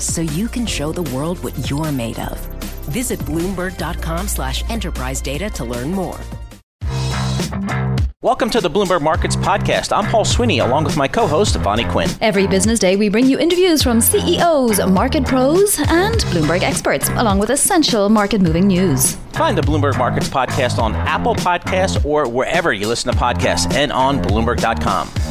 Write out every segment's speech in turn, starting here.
so you can show the world what you're made of. Visit Bloomberg.com slash enterprise data to learn more. Welcome to the Bloomberg Markets Podcast. I'm Paul Sweeney, along with my co host, Vonnie Quinn. Every business day, we bring you interviews from CEOs, market pros, and Bloomberg experts, along with essential market moving news. Find the Bloomberg Markets Podcast on Apple Podcasts or wherever you listen to podcasts and on Bloomberg.com.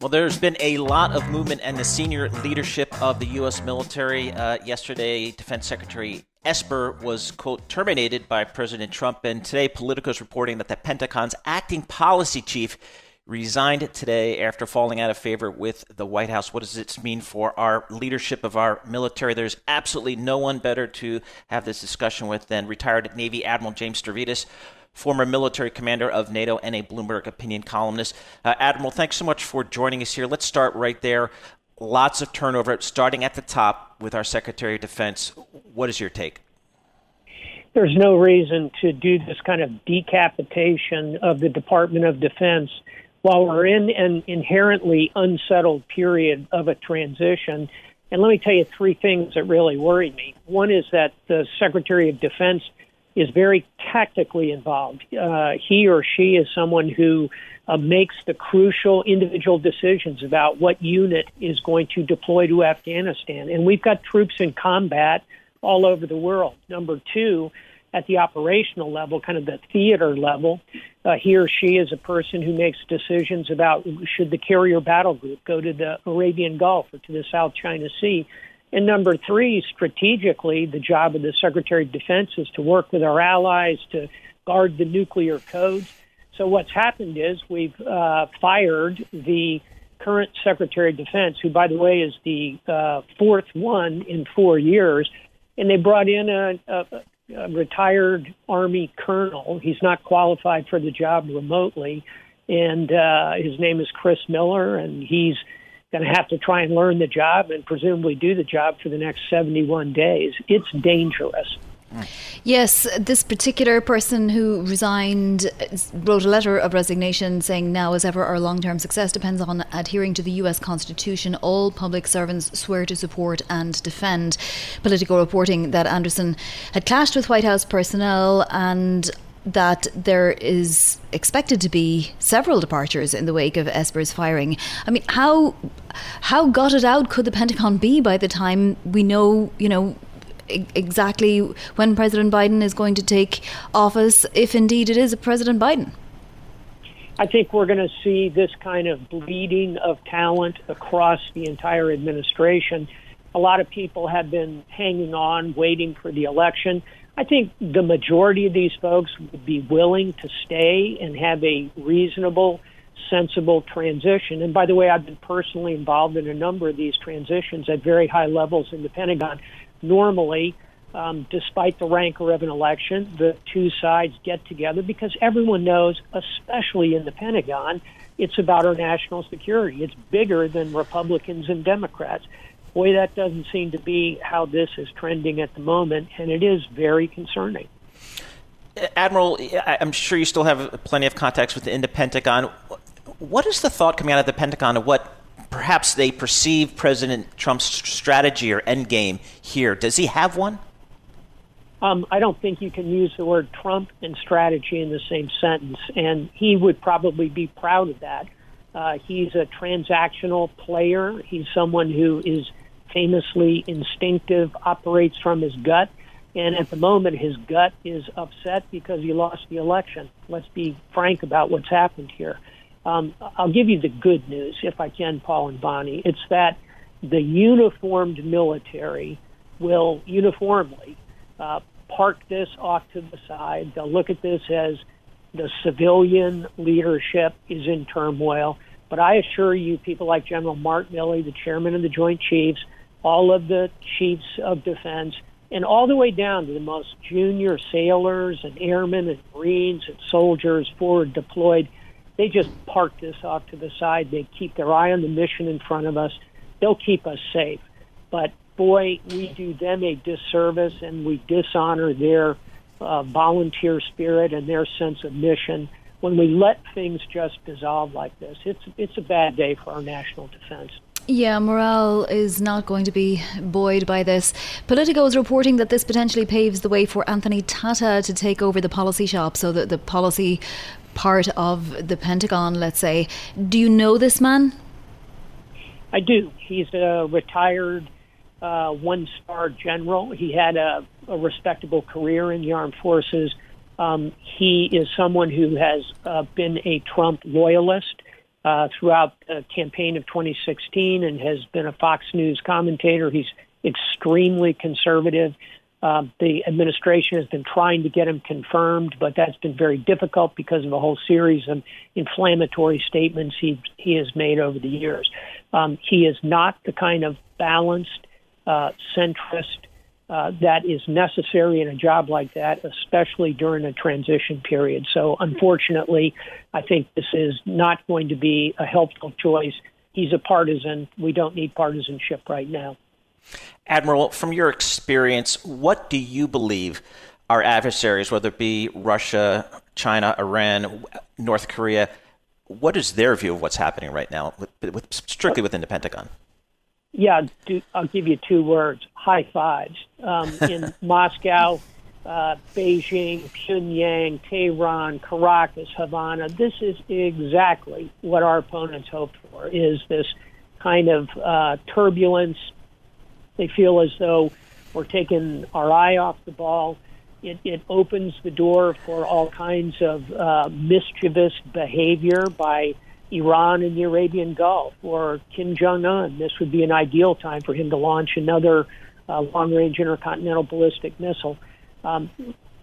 Well, there's been a lot of movement in the senior leadership of the U.S. military. Uh, yesterday, Defense Secretary Esper was, quote, terminated by President Trump. And today, Politico is reporting that the Pentagon's acting policy chief resigned today after falling out of favor with the White House. What does this mean for our leadership of our military? There's absolutely no one better to have this discussion with than retired Navy Admiral James Stavridis, former military commander of NATO and a Bloomberg opinion columnist. Uh, Admiral, thanks so much for joining us here. Let's start right there lots of turnover, starting at the top with our Secretary of Defense. What is your take? There's no reason to do this kind of decapitation of the Department of Defense while we're in an inherently unsettled period of a transition. And let me tell you three things that really worry me. One is that the Secretary of Defense is very tactically involved. Uh, he or she is someone who uh, makes the crucial individual decisions about what unit is going to deploy to Afghanistan. And we've got troops in combat all over the world. Number two, at the operational level, kind of the theater level, uh, he or she is a person who makes decisions about should the carrier battle group go to the Arabian Gulf or to the South China Sea. And number three, strategically, the job of the Secretary of Defense is to work with our allies to guard the nuclear codes. So what's happened is we've uh, fired the current Secretary of Defense, who, by the way, is the uh, fourth one in four years, and they brought in a, a, a retired Army colonel. He's not qualified for the job remotely, and uh, his name is Chris Miller, and he's going to have to try and learn the job and presumably do the job for the next 71 days. It's dangerous. Yes, this particular person who resigned wrote a letter of resignation saying, Now, as ever, our long term success depends on adhering to the US Constitution. All public servants swear to support and defend. Politico reporting that Anderson had clashed with White House personnel and that there is expected to be several departures in the wake of Esper's firing. I mean, how how gutted out could the Pentagon be by the time we know, you know, exactly when President Biden is going to take office, if indeed it is a President Biden? I think we're going to see this kind of bleeding of talent across the entire administration. A lot of people have been hanging on, waiting for the election. I think the majority of these folks would be willing to stay and have a reasonable, sensible transition. And by the way, I've been personally involved in a number of these transitions at very high levels in the Pentagon normally, um, despite the rancor of an election, the two sides get together because everyone knows, especially in the Pentagon, it's about our national security. It's bigger than Republicans and Democrats. Boy, that doesn't seem to be how this is trending at the moment, and it is very concerning. Admiral, I'm sure you still have plenty of contacts within the Pentagon. What is the thought coming out of the Pentagon of what perhaps they perceive President Trump's strategy or endgame here. Does he have one? Um, I don't think you can use the word Trump and strategy in the same sentence, and he would probably be proud of that. Uh, he's a transactional player. He's someone who is famously instinctive, operates from his gut. And at the moment, his gut is upset because he lost the election. Let's be frank about what's happened here. Um, I'll give you the good news, if I can, Paul and Vonnie. It's that the uniformed military will uniformly uh, park this off to the side. They'll look at this as the civilian leadership is in turmoil. But I assure you, people like General Mark Milley, the chairman of the Joint Chiefs, all of the chiefs of defense, and all the way down to the most junior sailors and airmen and Marines and soldiers forward deployed, they just park this off to the side. They keep their eye on the mission in front of us. They'll keep us safe. But boy, we do them a disservice and we dishonor their uh, volunteer spirit and their sense of mission when we let things just dissolve like this. It's it's a bad day for our national defense. Yeah, morale is not going to be buoyed by this. Politico is reporting that this potentially paves the way for Anthony Tata to take over the policy shop, so that the policy part of the Pentagon, let's say. Do you know this man? I do. He's a retired uh, one star general. He had a, a, respectable career in the armed forces. Um, he is someone who has uh, been a Trump loyalist uh, throughout the campaign of 2016 and has been a Fox News commentator. He's extremely conservative. Uh, the administration has been trying to get him confirmed, but that's been very difficult because of a whole series of inflammatory statements he he has made over the years. Um, he is not the kind of balanced uh, centrist uh, that is necessary in a job like that, especially during a transition period. So, unfortunately, I think this is not going to be a helpful choice. He's a partisan. We don't need partisanship right now. Admiral, from your experience, what do you believe our adversaries, whether it be Russia, China, Iran, North Korea, what is their view of what's happening right now, with, with, strictly within the Pentagon? Yeah, do, I'll give you two words: high fives. Um, in Moscow, uh, Beijing, Pyongyang, Tehran, Caracas, Havana. This is exactly what our opponents hoped for: is this kind of uh, turbulence. They feel as though we're taking our eye off the ball. It, it opens the door for all kinds of uh, mischievous behavior by Iran in the Arabian Gulf or Kim Jong un. This would be an ideal time for him to launch another uh, long range intercontinental ballistic missile. Um,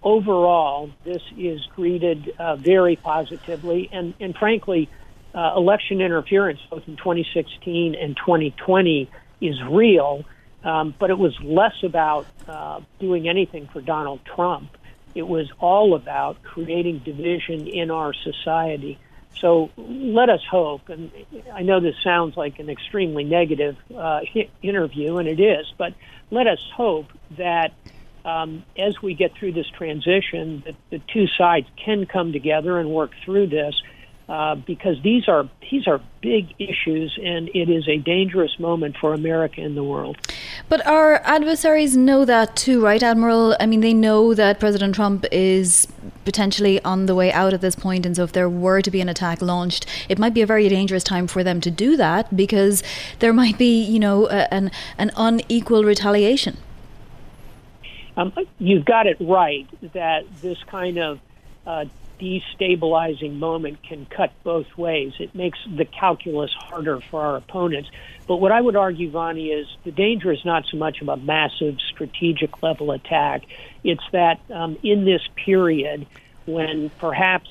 overall, this is greeted uh, very positively, and, and frankly, uh, election interference both in 2016 and 2020 is real, um, but it was less about uh, doing anything for Donald Trump. It was all about creating division in our society. So let us hope, and I know this sounds like an extremely negative uh, interview, and it is, but let us hope that um, as we get through this transition, that the two sides can come together and work through this uh, because these are these are big issues, and it is a dangerous moment for America and the world. But our adversaries know that too, right, Admiral? I mean, they know that President Trump is potentially on the way out at this point, and so if there were to be an attack launched, it might be a very dangerous time for them to do that because there might be, you know, a, an an unequal retaliation. Um, you've got it right that this kind of uh, destabilizing moment can cut both ways. It makes the calculus harder for our opponents. But what I would argue, Vonnie, is the danger is not so much of a massive strategic level attack. It's that um, in this period when perhaps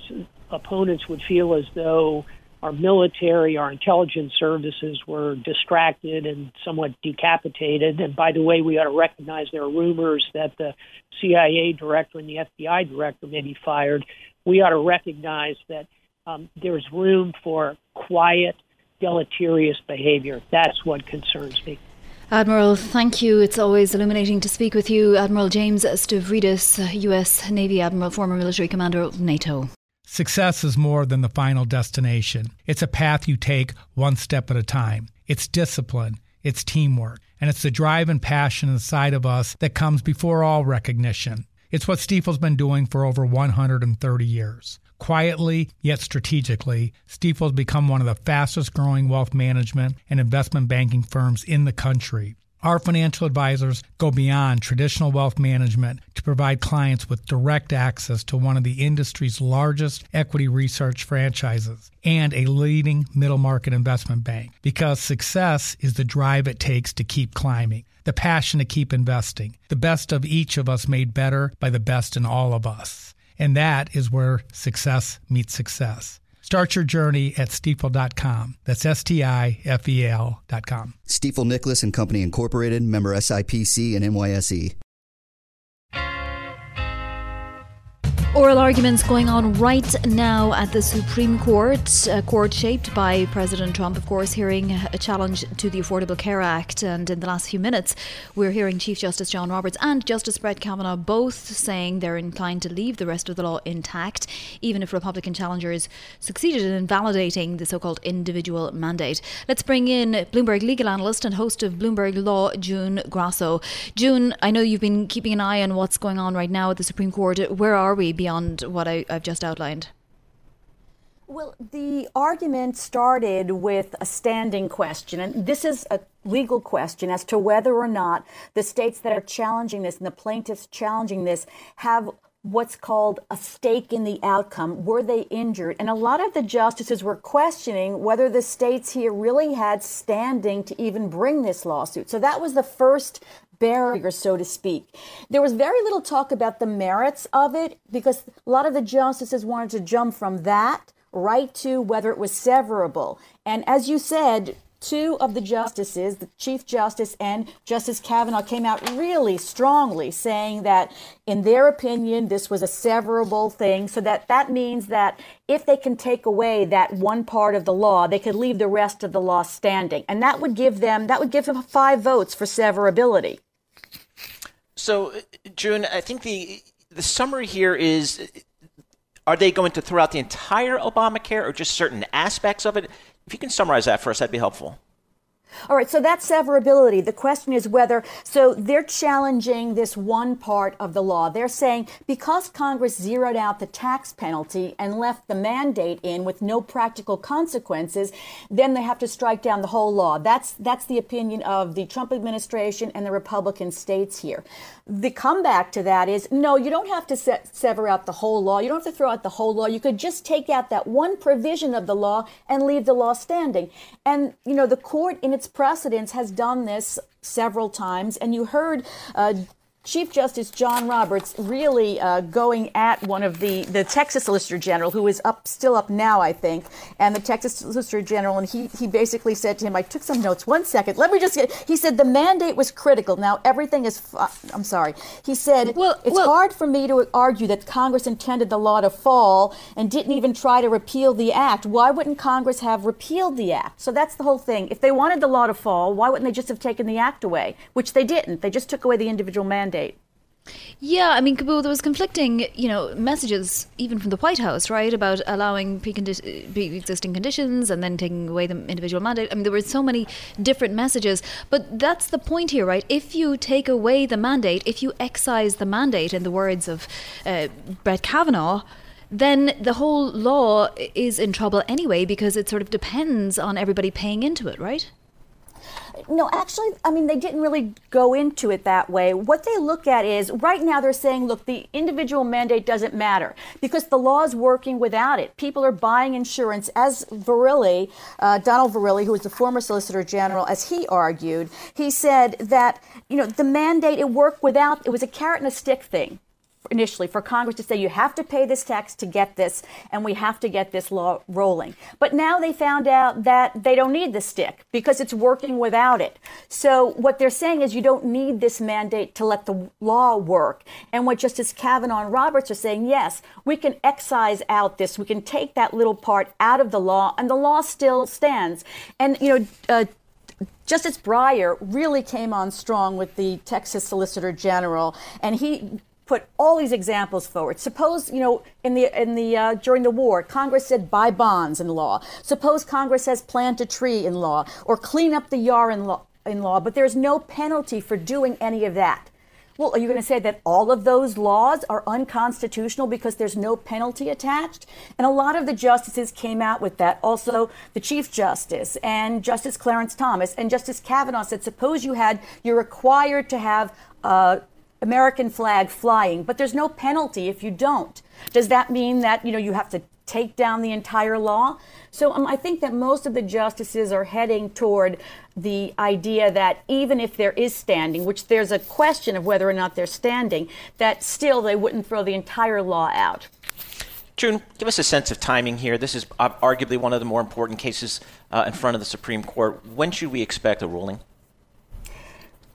opponents would feel as though our military, our intelligence services were distracted and somewhat decapitated. And by the way, we ought to recognize there are rumors that the CIA director and the FBI director may be fired we ought to recognize that um, there's room for quiet, deleterious behavior. That's what concerns me. Admiral, thank you. It's always illuminating to speak with you. Admiral James Stavridis, U.S. Navy Admiral, former military commander of NATO. Success is more than the final destination. It's a path you take one step at a time. It's discipline, it's teamwork, and it's the drive and passion inside of us that comes before all recognition. It's what Stifel's been doing for over 130 years. Quietly, yet strategically, Stifel's become one of the fastest growing wealth management and investment banking firms in the country. Our financial advisors go beyond traditional wealth management to provide clients with direct access to one of the industry's largest equity research franchises and a leading middle market investment bank because success is the drive it takes to keep climbing, the passion to keep investing, the best of each of us made better by the best in all of us. And that is where success meets success. Start your journey at stifel.com. That's S T I F E L.com. Stifel Nicolaus and Company Incorporated, member SIPC and NYSE. Oral arguments going on right now at the Supreme Court, a court shaped by President Trump, of course, hearing a challenge to the Affordable Care Act. And in the last few minutes, we're hearing Chief Justice John Roberts and Justice Brett Kavanaugh both saying they're inclined to leave the rest of the law intact, even if Republican challengers succeeded in invalidating the so called individual mandate. Let's bring in Bloomberg legal analyst and host of Bloomberg Law, June Grasso. June, I know you've been keeping an eye on what's going on right now at the Supreme Court. Where are we? Beyond what I, I've just outlined? Well, the argument started with a standing question, and this is a legal question as to whether or not the states that are challenging this and the plaintiffs challenging this have what's called a stake in the outcome. Were they injured? And a lot of the justices were questioning whether the states here really had standing to even bring this lawsuit. So that was the first barrier, so to speak. There was very little talk about the merits of it because a lot of the justices wanted to jump from that right to whether it was severable. And as you said, two of the justices, the Chief Justice and Justice Kavanaugh, came out really strongly saying that, in their opinion, this was a severable thing. So that that means that if they can take away that one part of the law, they could leave the rest of the law standing, and that would give them that would give them five votes for severability. So, June, I think the the summary here is: Are they going to throw out the entire Obamacare, or just certain aspects of it? If you can summarize that for us, that'd be helpful. All right, so that's severability. The question is whether, so they're challenging this one part of the law. They're saying because Congress zeroed out the tax penalty and left the mandate in with no practical consequences, then they have to strike down the whole law. That's, that's the opinion of the Trump administration and the Republican states here. The comeback to that is no, you don't have to se- sever out the whole law. You don't have to throw out the whole law. You could just take out that one provision of the law and leave the law standing. And, you know, the court in its precedents has done this several times. And you heard uh, Chief Justice John Roberts really uh, going at one of the, the Texas Solicitor General, who is up still up now, I think, and the Texas Solicitor General, and he, he basically said to him, I took some notes. One second, let me just get. He said the mandate was critical. Now everything is. I'm sorry. He said well, it's well, hard for me to argue that Congress intended the law to fall and didn't even try to repeal the act. Why wouldn't Congress have repealed the act? So that's the whole thing. If they wanted the law to fall, why wouldn't they just have taken the act away? Which they didn't. They just took away the individual mandate Yeah, I mean, Kabul, there was conflicting, you know, messages even from the White House, right, about allowing pre-existing conditions and then taking away the individual mandate. I mean, there were so many different messages, but that's the point here, right? If you take away the mandate, if you excise the mandate, in the words of uh, Brett Kavanaugh, then the whole law is in trouble anyway because it sort of depends on everybody paying into it, right? No, actually, I mean, they didn't really go into it that way. What they look at is right now they're saying, look, the individual mandate doesn't matter because the law is working without it. People are buying insurance, as Verrilli, uh, Donald Verrilli, who was the former Solicitor General, as he argued, he said that, you know, the mandate, it worked without, it was a carrot and a stick thing initially for Congress to say you have to pay this tax to get this, and we have to get this law rolling. But now they found out that they don't need the stick because it's working without it. So what they're saying is you don't need this mandate to let the law work. And what Justice Kavanaugh and Roberts are saying, yes, we can excise out this, we can take that little part out of the law, and the law still stands. And you know. Uh, Justice Breyer really came on strong with the Texas Solicitor General, and he put all these examples forward. Suppose, you know, in the in the uh, during the war, Congress said buy bonds in law. Suppose Congress says plant a tree in law or clean up the yard in law, in law, but there's no penalty for doing any of that. Well, are you going to say that all of those laws are unconstitutional because there's no penalty attached? And a lot of the justices came out with that. Also, the Chief Justice and Justice Clarence Thomas and Justice Kavanaugh said, suppose you had, you're required to have uh, American flag flying, but there's no penalty if you don't. Does that mean that, you know, you have to take down the entire law? So um, I think that most of the justices are heading toward the idea that even if there is standing, which there's a question of whether or not they're standing, that still they wouldn't throw the entire law out. June, give us a sense of timing here. This is arguably one of the more important cases uh, in front of the Supreme Court. When should we expect a ruling?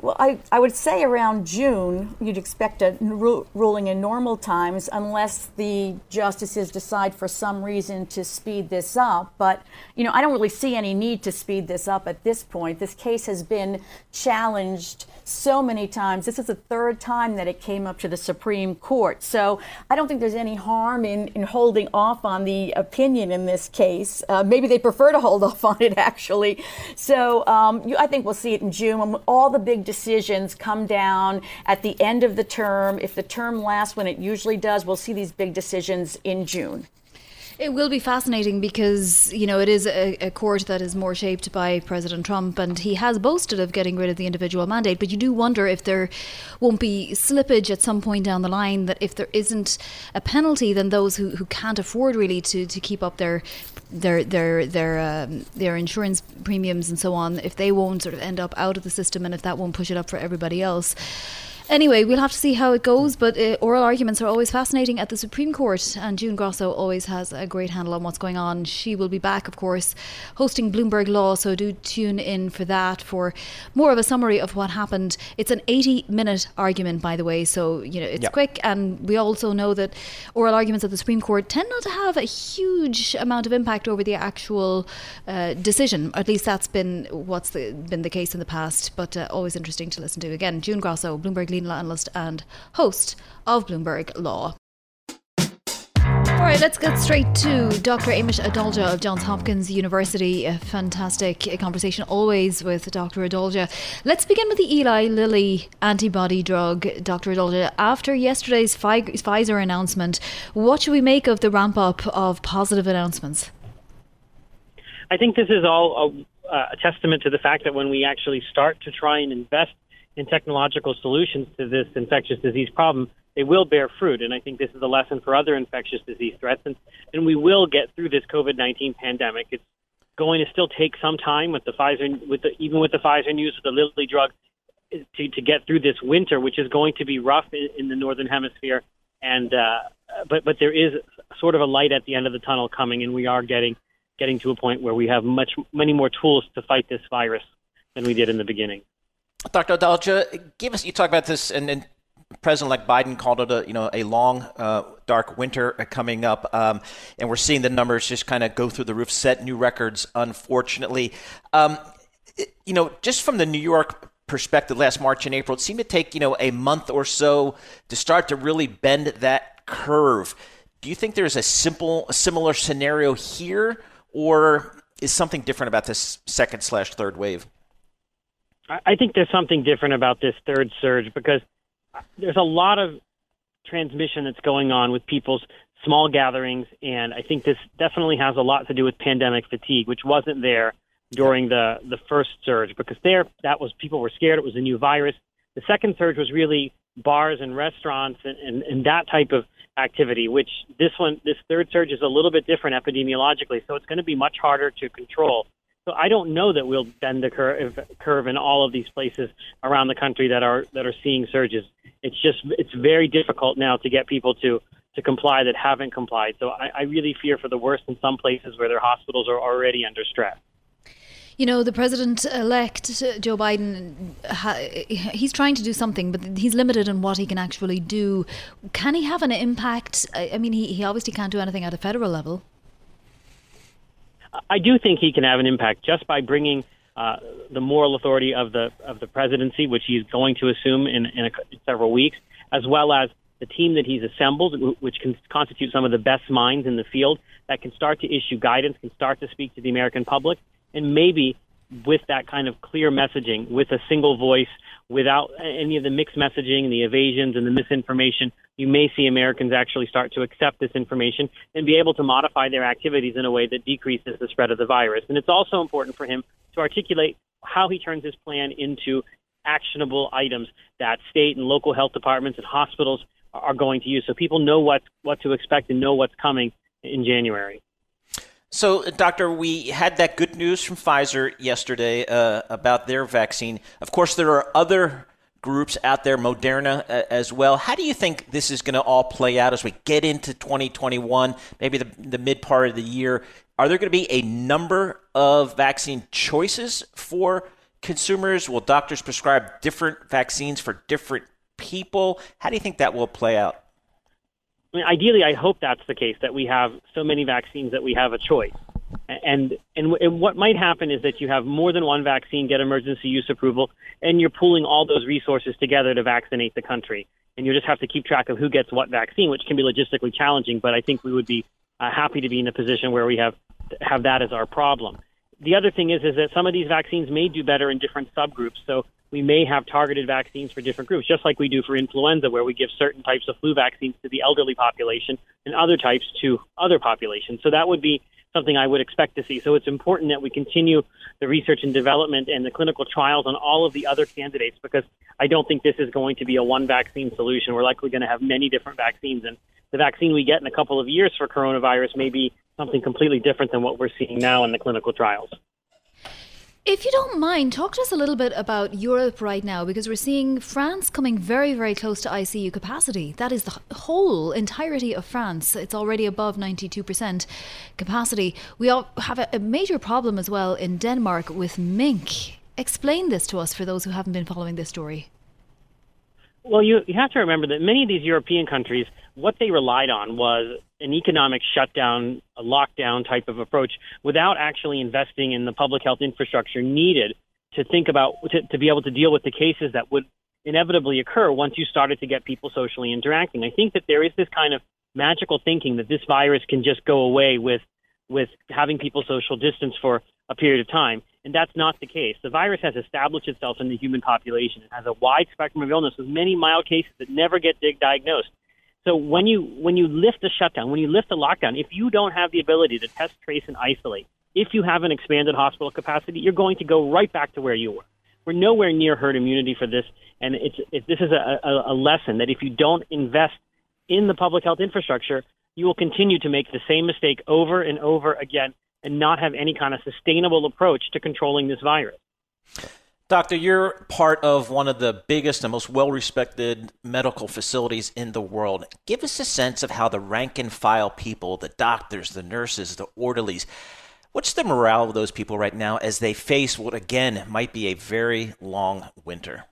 Well, I, I would say around June, you'd expect a ru- ruling in normal times unless the justices decide for some reason to speed this up. But, you know, I don't really see any need to speed this up at this point. This case has been challenged so many times. This is the third time that it came up to the Supreme Court. So I don't think there's any harm in, in holding off on the opinion in this case. Uh, maybe they prefer to hold off on it, actually. So um, you, I think we'll see it in June all the big decisions come down at the end of the term. If the term lasts when it usually does, we'll see these big decisions in June. It will be fascinating because, you know, it is a, a, court that is more shaped by President Trump and he has boasted of getting rid of the individual mandate. But you do wonder if there won't be slippage at some point down the line, that if there isn't a penalty, then those who, who can't afford really to, to keep up their their their their um, their insurance premiums and so on, if they won't sort of end up out of the system and if that won't push it up for everybody else. Anyway, we'll have to see how it goes, but uh, oral arguments are always fascinating at the Supreme Court, and June Grasso always has a great handle on what's going on. She will be back, of course, hosting Bloomberg Law, so do tune in for that for more of a summary of what happened. It's an 80 minute argument, by the way, so you know it's yep. quick, and we also know that oral arguments at the Supreme Court tend not to have a huge amount of impact over the actual uh, decision. At least that's been what's the, been the case in the past, but uh, always interesting to listen to. Again, June Grasso, Bloomberg Lead analyst and host of Bloomberg Law. All right, let's get straight to Dr. Amesh Adalja of Johns Hopkins University. A fantastic conversation always with Dr. Adalja. Let's begin with the Eli Lilly antibody drug, Dr. Adalja. After yesterday's Pfizer announcement, what should we make of the ramp up of positive announcements? I think this is all a, a testament to the fact that when we actually start to try and invest in technological solutions to this infectious disease problem, they will bear fruit. And I think this is a lesson for other infectious disease threats. And, and we will get through this COVID 19 pandemic. It's going to still take some time with the Pfizer, with the, even with the Pfizer news, with the Lilly drug, to, to get through this winter, which is going to be rough in, in the northern hemisphere. And uh, but but there is sort of a light at the end of the tunnel coming, and we are getting getting to a point where we have much many more tools to fight this virus than we did in the beginning. Dr. Adalja, give us. You talk about this, and, and President-elect Biden called it a you know a long, uh, dark winter coming up, um, and we're seeing the numbers just kind of go through the roof, set new records. Unfortunately, um, it, you know, just from the New York perspective, last March and April, it seemed to take you know a month or so to start to really bend that curve. Do you think there's a simple, a similar scenario here, or is something different about this second slash third wave? I think there's something different about this third surge because there's a lot of transmission that's going on with people's small gatherings, and I think this definitely has a lot to do with pandemic fatigue, which wasn't there during the the first surge because there that was people were scared it was a new virus. The second surge was really bars and restaurants and, and, and that type of activity, which this one this third surge is a little bit different epidemiologically, so it's going to be much harder to control. So I don't know that we'll bend the curve, curve in all of these places around the country that are that are seeing surges. It's just it's very difficult now to get people to to comply that haven't complied. So I, I really fear for the worst in some places where their hospitals are already under stress. You know, the president elect, uh, Joe Biden, he's trying to do something, but he's limited in what he can actually do. Can he have an impact? I mean, he, he obviously can't do anything at a federal level. I do think he can have an impact just by bringing uh, the moral authority of the of the presidency, which he's going to assume in, in, a, in several weeks, as well as the team that he's assembled, which can constitute some of the best minds in the field, that can start to issue guidance, can start to speak to the American public, and maybe with that kind of clear messaging, with a single voice, without any of the mixed messaging, and the evasions, and the misinformation, you may see Americans actually start to accept this information and be able to modify their activities in a way that decreases the spread of the virus. And it's also important for him to articulate how he turns his plan into actionable items that state and local health departments and hospitals are going to use so people know what, what to expect and know what's coming in January. So, Doctor, we had that good news from Pfizer yesterday uh, about their vaccine. Of course, there are other groups out there, Moderna uh, as well. How do you think this is going to all play out as we get into 2021, maybe the, the mid part of the year? Are there going to be a number of vaccine choices for consumers? Will doctors prescribe different vaccines for different people? How do you think that will play out? I mean, ideally, I hope that's the case that we have so many vaccines that we have a choice. And, and and what might happen is that you have more than one vaccine get emergency use approval, and you're pooling all those resources together to vaccinate the country. And you just have to keep track of who gets what vaccine, which can be logistically challenging. But I think we would be uh, happy to be in a position where we have have that as our problem. The other thing is is that some of these vaccines may do better in different subgroups. So we may have targeted vaccines for different groups, just like we do for influenza, where we give certain types of flu vaccines to the elderly population and other types to other populations. So that would be something I would expect to see. So it's important that we continue the research and development and the clinical trials on all of the other candidates because I don't think this is going to be a one vaccine solution. We're likely going to have many different vaccines, and the vaccine we get in a couple of years for coronavirus may be something completely different than what we're seeing now in the clinical trials. If you don't mind, talk to us a little bit about Europe right now because we're seeing France coming very, very close to ICU capacity. That is the whole entirety of France. It's already above 92% capacity. We have a major problem as well in Denmark with mink. Explain this to us for those who haven't been following this story. Well, you, you have to remember that many of these European countries, what they relied on was an economic shutdown, a lockdown type of approach without actually investing in the public health infrastructure needed to think about, to, to be able to deal with the cases that would inevitably occur once you started to get people socially interacting. I think that there is this kind of magical thinking that this virus can just go away with with having people social distance for a period of time. And that's not the case. The virus has established itself in the human population. It has a wide spectrum of illness with many mild cases that never get diagnosed. So when you when you lift the shutdown, when you lift the lockdown, if you don't have the ability to test, trace, and isolate, if you have an expanded hospital capacity, you're going to go right back to where you were. We're nowhere near herd immunity for this, and it's it, this is a, a, a lesson that if you don't invest in the public health infrastructure, you will continue to make the same mistake over and over again and not have any kind of sustainable approach to controlling this virus. Doctor, you're part of one of the biggest and most well respected medical facilities in the world. Give us a sense of how the rank and file people, the doctors, the nurses, the orderlies, what's the morale of those people right now as they face what, again, might be a very long winter?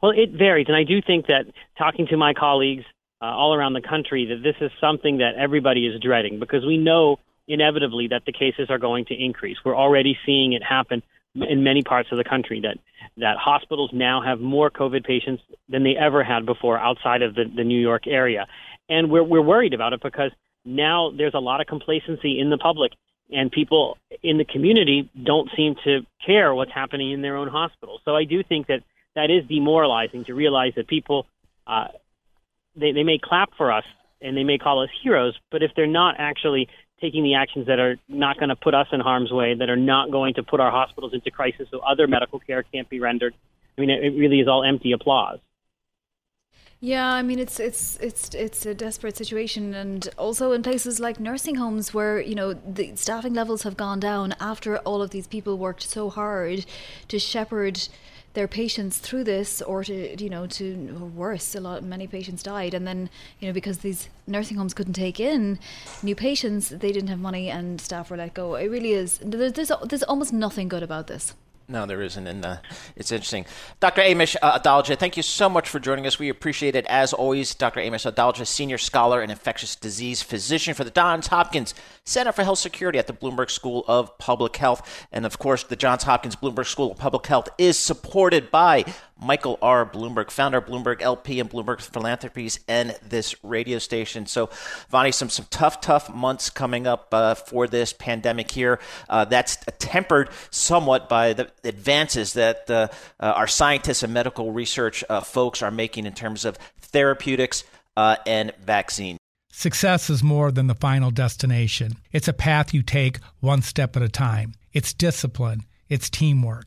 Well, it varies. And I do think that talking to my colleagues uh, all around the country, that this is something that everybody is dreading because we know inevitably that the cases are going to increase. We're already seeing it happen in many parts of the country that that hospitals now have more COVID patients than they ever had before outside of the, the New York area. And we're we're worried about it because now there's a lot of complacency in the public and people in the community don't seem to care what's happening in their own hospital. So I do think that that is demoralizing to realize that people uh, they, they may clap for us and they may call us heroes, but if they're not actually taking the actions that are not going to put us in harm's way, that are not going to put our hospitals into crisis so other medical care can't be rendered. I mean, it really is all empty applause. Yeah, I mean it's it's it's it's a desperate situation, and also in places like nursing homes where you know the staffing levels have gone down after all of these people worked so hard to shepherd their patients through this or to you know to worse a lot many patients died. And then you know because these nursing homes couldn't take in new patients they didn't have money and staff were let go. It really is there's there's, there's almost nothing good about this no, there isn't, and uh, it's interesting. Dr. Amesh uh, Adalja, thank you so much for joining us. We appreciate it as always. Dr. Amesh Adalja, senior scholar and infectious disease physician for the Johns Hopkins Center for Health Security at the Bloomberg School of Public Health, and of course, the Johns Hopkins Bloomberg School of Public Health is supported by Michael R. Bloomberg, founder of Bloomberg LP and Bloomberg Philanthropies and this radio station. So, Vonnie, some, some tough, tough months coming up uh, for this pandemic here. Uh, that's tempered somewhat by the advances that uh, uh our scientists and medical research uh, folks are making in terms of therapeutics uh, and vaccine. Success is more than the final destination. It's a path you take one step at a time. It's discipline, it's teamwork,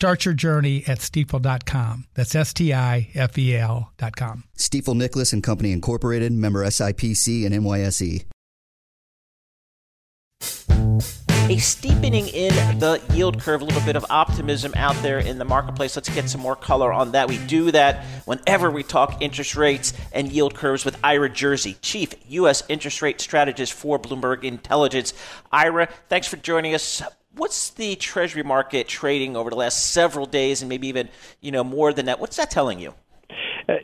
Start your journey at stifel.com. That's S T I F E L.com. Stifel Nicolaus and Company Incorporated, member SIPC and NYSE. A steepening in the yield curve, a little bit of optimism out there in the marketplace. Let's get some more color on that. We do that whenever we talk interest rates and yield curves with Ira Jersey, Chief U.S. Interest Rate Strategist for Bloomberg Intelligence. Ira, thanks for joining us what's the treasury market trading over the last several days and maybe even you know more than that? What's that telling you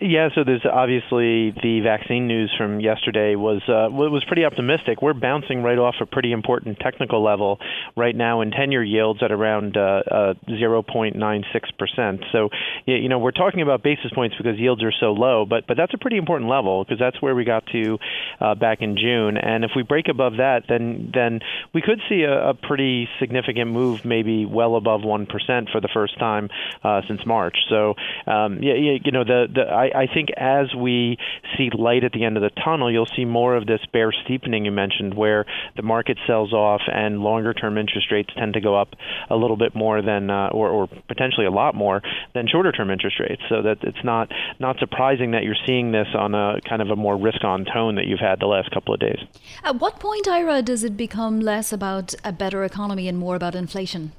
yeah, so there's obviously the vaccine news from yesterday was uh, was pretty optimistic. We're bouncing right off a pretty important technical level right now in 10-year yields at around uh, uh, 0.96 percent. So you know we're talking about basis points because yields are so low, but but that's a pretty important level because that's where we got to uh, back in June. And if we break above that, then then we could see a, a pretty significant move, maybe well above one percent for the first time uh, since March. So um, yeah, you know the the I, I think as we see light at the end of the tunnel, you'll see more of this bear steepening you mentioned, where the market sells off and longer-term interest rates tend to go up a little bit more than, uh, or, or potentially a lot more than shorter-term interest rates. So that it's not not surprising that you're seeing this on a kind of a more risk-on tone that you've had the last couple of days. At what point, Ira, does it become less about a better economy and more about inflation?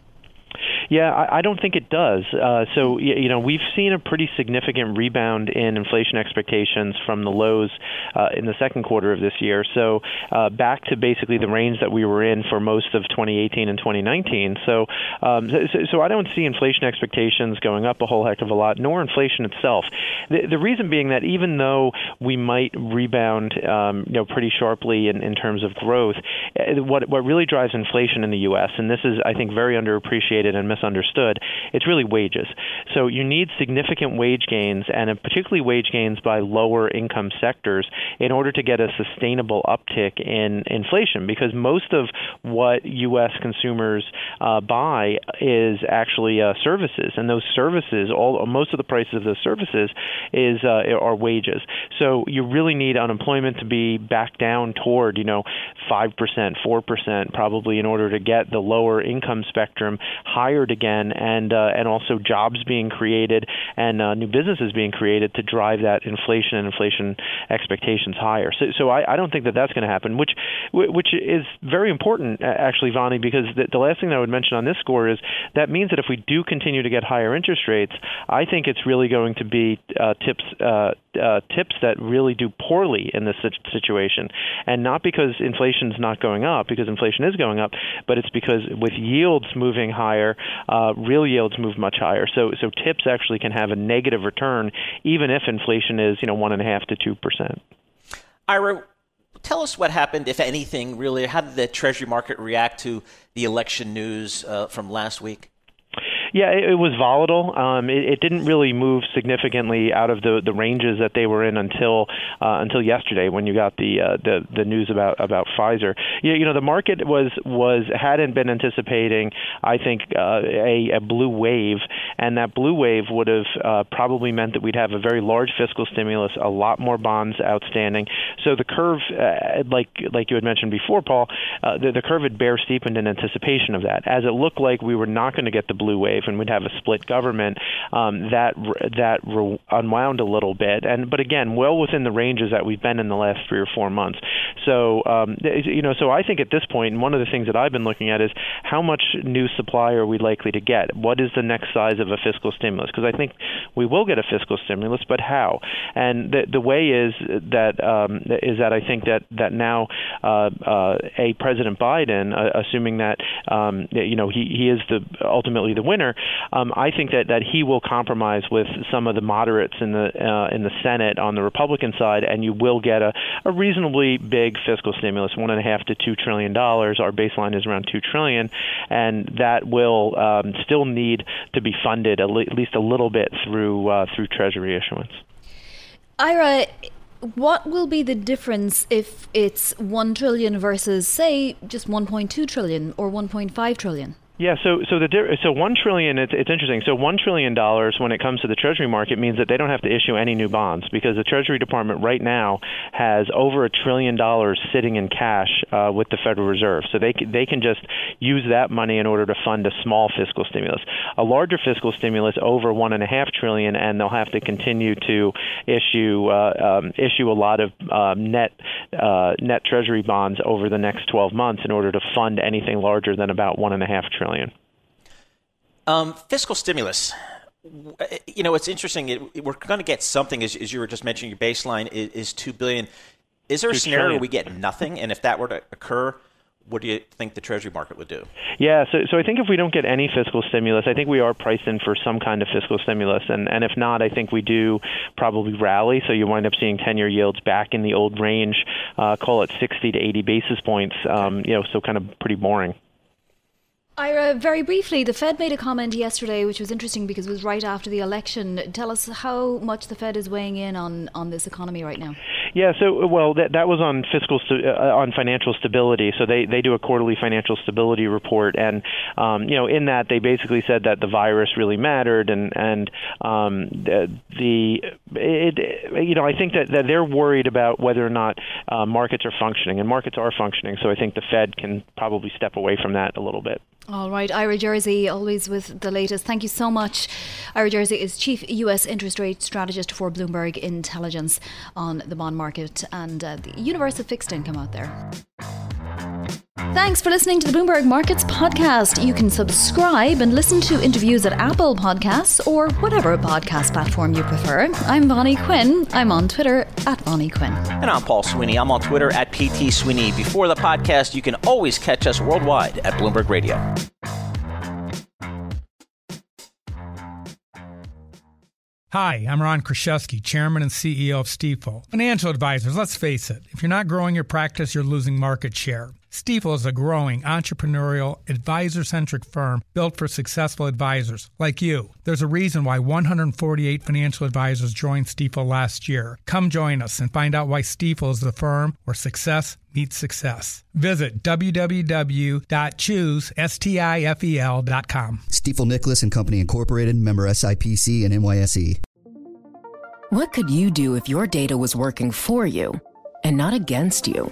Yeah, I, I don't think it does. Uh, so you know, we've seen a pretty significant rebound in inflation expectations from the lows uh, in the second quarter of this year. So uh, back to basically the range that we were in for most of 2018 and 2019. So, um, so, so I don't see inflation expectations going up a whole heck of a lot, nor inflation itself. The, the reason being that even though we might rebound, um, you know, pretty sharply in, in terms of growth, uh, what what really drives inflation in the U.S. and this is I think very underappreciated and misunderstood. It's really wages. So you need significant wage gains, and particularly wage gains by lower income sectors, in order to get a sustainable uptick in inflation. Because most of what U.S. consumers uh, buy is actually uh, services, and those services, all most of the prices of those services, is uh, are wages. So you really need unemployment to be back down toward you know five percent, four percent, probably in order to get the lower income spectrum higher again, and uh, and also jobs being created and uh, new businesses being created to drive that inflation and inflation expectations higher. So, so I, I don't think that that's going to happen, which which is very important actually, Vonnie, because the, the last thing that I would mention on this score is that means that if we do continue to get higher interest rates, I think it's really going to be uh, TIPS uh, uh, TIPS that really do poorly in this situation, and not because inflation is not going up, because inflation is going up, but it's because with yields moving higher, uh, real yields move much higher. So so TIPS actually can have a negative return even if inflation is you know one and a half to two percent. Ira, tell us what happened, if anything, really. How did the Treasury market react to the election news uh, from last week? Yeah, it, it was volatile. Um, it, it didn't really move significantly out of the, the ranges that they were in until uh, until yesterday when you got the uh, the the news about about Pfizer. You, you know, the market was was hadn't been anticipating, I think, uh, a, a blue wave, and that blue wave would have uh, probably meant that we'd have a very large fiscal stimulus, a lot more bonds outstanding. So the curve, uh, like like you had mentioned before, Paul, uh, the, the curve had bear steepened in anticipation of that. As it looked like we were not going to get the blue wave and we'd have a split government, um, that that re- unwound a little bit, and but again, well within the ranges that we've been in the last three or four months. So um, you know, so I think at this point, one of the things that I've been looking at is how much new supply are we likely to get? What is the next size of a fiscal stimulus? Because I think we will get a fiscal stimulus, but how? And the the way is that um, is that I think that that now uh, uh, a President Biden, uh, assuming that um, you know he, he is the ultimately the winner, um, I think that, that he will compromise with some of the moderates in the uh, in the Senate on the Republican side, and you will get a, a reasonably big fiscal stimulus, one and a half to two trillion dollars. Our baseline is around two trillion, and that will um, still need to be funded at least a little bit through uh, through Treasury issuance. Ira, what will be the difference if it's 1 trillion versus, say, just 1.2 trillion or 1.5 trillion? Yeah, so so the so one trillion. It's it's interesting. So one trillion dollars when it comes to the Treasury market means that they don't have to issue any new bonds because the Treasury Department right now has over a trillion dollars sitting in cash uh, with the Federal Reserve. So they they can just use that money in order to fund a small fiscal stimulus. A larger fiscal stimulus over one and a half trillion, and they'll have to continue to issue uh, um, issue a lot of um, net uh, net Treasury bonds over the next 12 months in order to fund anything larger than about one and a half trillion trillion. Um, fiscal stimulus. You know, it's interesting. It, we're going to get something, as, as, you were just mentioning. Your baseline is, is two billion. Is there a scenario trillion. where we get nothing? And if that were to occur, what do you think the Treasury market would do? Yeah, so so I think if we don't get any fiscal stimulus, I think we are priced in for some kind of fiscal stimulus, and and if not, I think we do probably rally. So you wind up seeing ten-year yields back in the old range, uh, call it 60 to 80 basis points. Um, you know, so kind of pretty boring. Ira, very briefly, the Fed made a comment yesterday, which was interesting because it was right after the election. Tell us how much the Fed is weighing in on, on this economy right now. Yeah, so well, that that was on fiscal uh, on financial stability. So they they do a quarterly financial stability report, and um, you know in that they basically said that the virus really mattered, and and um, the, the it, you know I think that, that they're worried about whether or not uh, markets are functioning, and markets are functioning. So I think the Fed can probably step away from that a little bit. All right, Ira Jersey, always with the latest. Thank you so much. Ira Jersey is Chief US Interest Rate Strategist for Bloomberg Intelligence on the bond market and uh, the universe of fixed income out there. Thanks for listening to the Bloomberg Markets podcast. You can subscribe and listen to interviews at Apple Podcasts or whatever podcast platform you prefer. I'm Vonnie Quinn. I'm on Twitter at Vonnie Quinn. And I'm Paul Sweeney. I'm on Twitter at PT Sweeney. Before the podcast, you can always catch us worldwide at Bloomberg Radio. Hi, I'm Ron Kruszewski, Chairman and CEO of Stifel. Financial advisors, let's face it, if you're not growing your practice, you're losing market share. Stifel is a growing, entrepreneurial, advisor centric firm built for successful advisors like you. There's a reason why 148 financial advisors joined Stifel last year. Come join us and find out why Stifel is the firm where success meets success. Visit www.choosestifel.com. Stifel Nicolaus and Company Incorporated, member SIPC and NYSE. What could you do if your data was working for you and not against you?